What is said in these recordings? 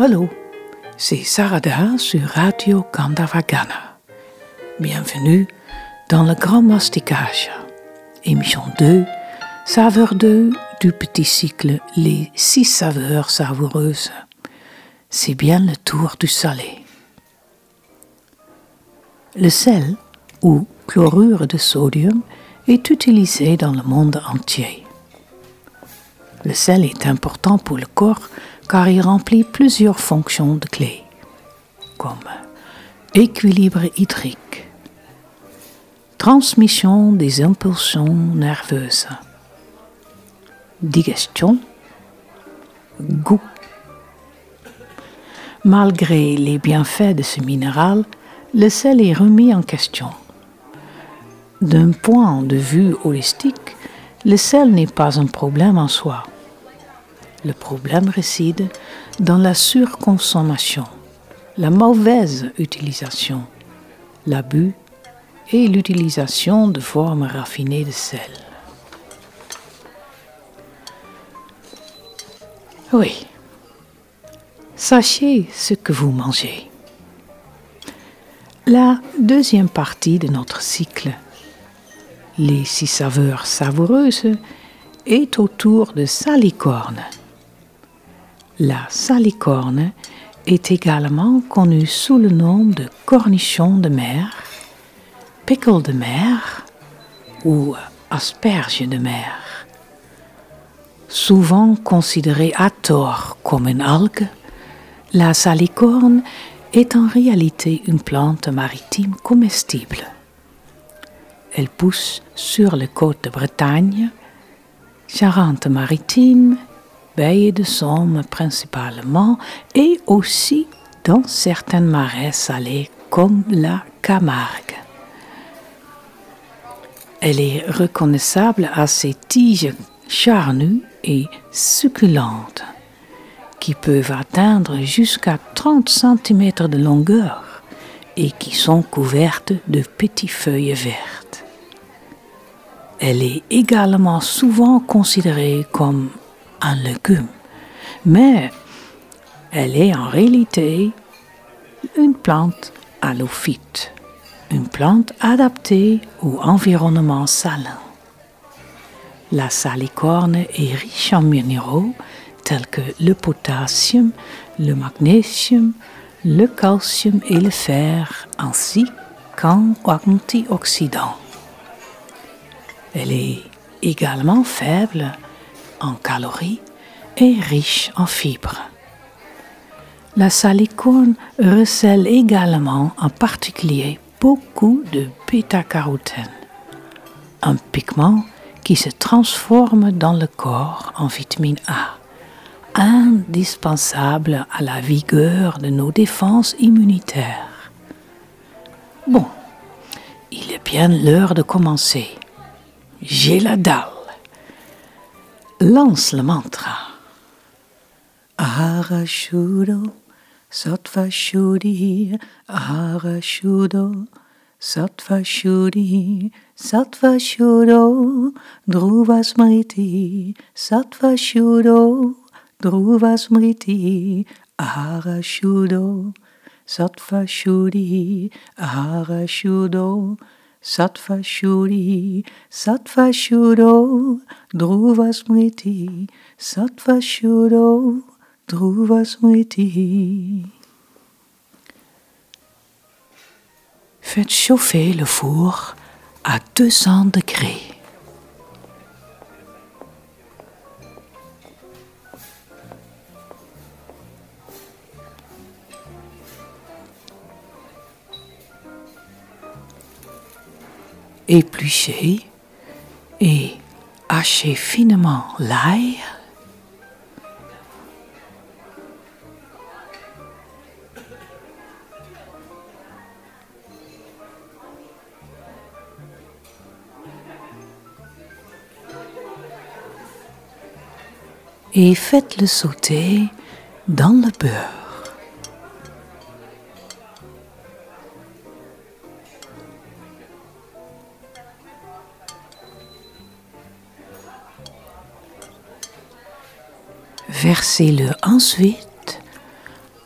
Hallo, c'est Sarada sur Radio Kandavagana. Bienvenue dans le Grand Masticage, émission 2, saveur 2 du petit cycle Les six saveurs savoureuses. C'est bien le tour du salé. Le sel, ou chlorure de sodium, est utilisé dans le monde entier. Le sel est important pour le corps car il remplit plusieurs fonctions de clé, comme équilibre hydrique, transmission des impulsions nerveuses, digestion, goût. Malgré les bienfaits de ce minéral, le sel est remis en question. D'un point de vue holistique, le sel n'est pas un problème en soi. Le problème réside dans la surconsommation, la mauvaise utilisation, l'abus et l'utilisation de formes raffinées de sel. Oui, sachez ce que vous mangez. La deuxième partie de notre cycle, les six saveurs savoureuses, est autour de salicorne. La salicorne est également connue sous le nom de cornichon de mer, pickle de mer ou asperge de mer. Souvent considérée à tort comme une algue, la salicorne est en réalité une plante maritime comestible. Elle pousse sur les côtes de Bretagne, Charente-Maritime de Somme principalement et aussi dans certaines marais salés comme la Camargue. Elle est reconnaissable à ses tiges charnues et succulentes qui peuvent atteindre jusqu'à 30 cm de longueur et qui sont couvertes de petites feuilles vertes. Elle est également souvent considérée comme un légume, mais elle est en réalité une plante halophyte, une plante adaptée au environnement salin. La salicorne est riche en minéraux tels que le potassium, le magnésium, le calcium et le fer, ainsi qu'en antioxydants. Elle est également faible en calories et riche en fibres. La salicorne recèle également en particulier beaucoup de bêta-carotène, un pigment qui se transforme dans le corps en vitamine A, indispensable à la vigueur de nos défenses immunitaires. Bon, il est bien l'heure de commencer. J'ai la dalle Lance le mantra. Ahara Shudo, Sattva shudi, Ahara Shudo, Sattva shudi, Sattva Shudo, Dhruva Smriti, Sattva Shudo, Dhruva Smriti, Ahara Shudo, Sattva shudi, Ahara Shudo, Shuri, Sattva Shuro, Dhruva Smriti, Sattva Shuro, Dhruva Smriti. Faites chauffer le four à 200 degrés. Éplucher et hacher finement l'ail. Et faites-le sauter dans le beurre. Versez-le ensuite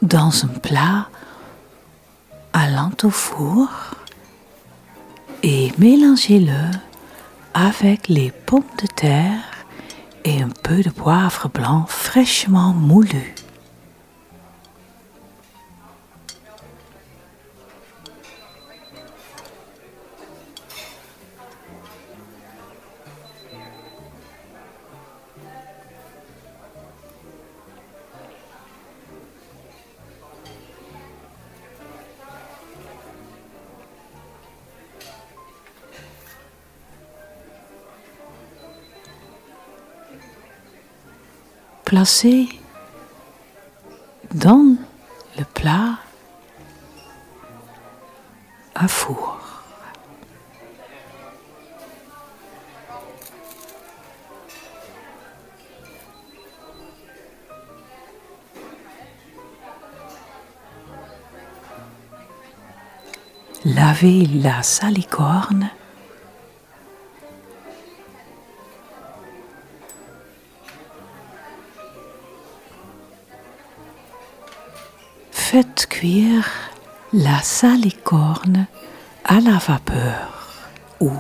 dans un plat allant au four et mélangez-le avec les pommes de terre et un peu de poivre blanc fraîchement moulu. Placez dans le plat à four. Lavez la salicorne Faites cuire la salicorne à la vapeur ou,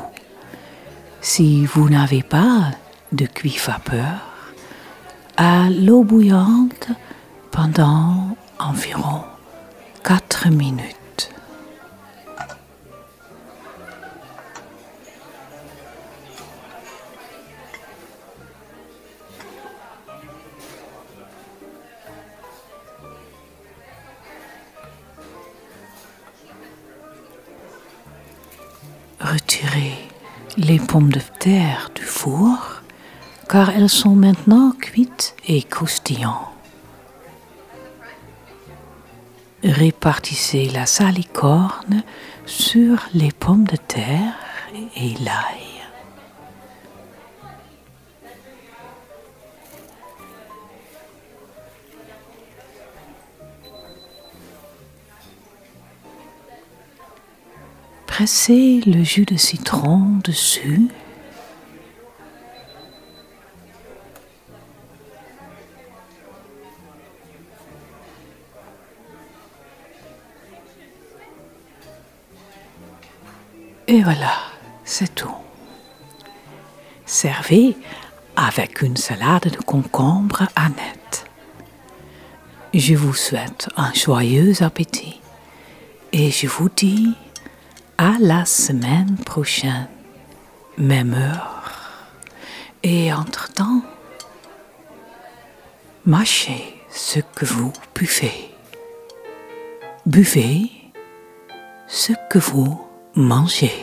si vous n'avez pas de cuit vapeur, à l'eau bouillante pendant environ 4 minutes. Retirez les pommes de terre du four car elles sont maintenant cuites et croustillantes. Répartissez la salicorne sur les pommes de terre et l'ail. Pressez le jus de citron dessus. Et voilà, c'est tout. Servez avec une salade de concombre à net. Je vous souhaite un joyeux appétit et je vous dis à la semaine prochaine, même heure. Et entre-temps, mâchez ce que vous buvez. Buvez ce que vous mangez.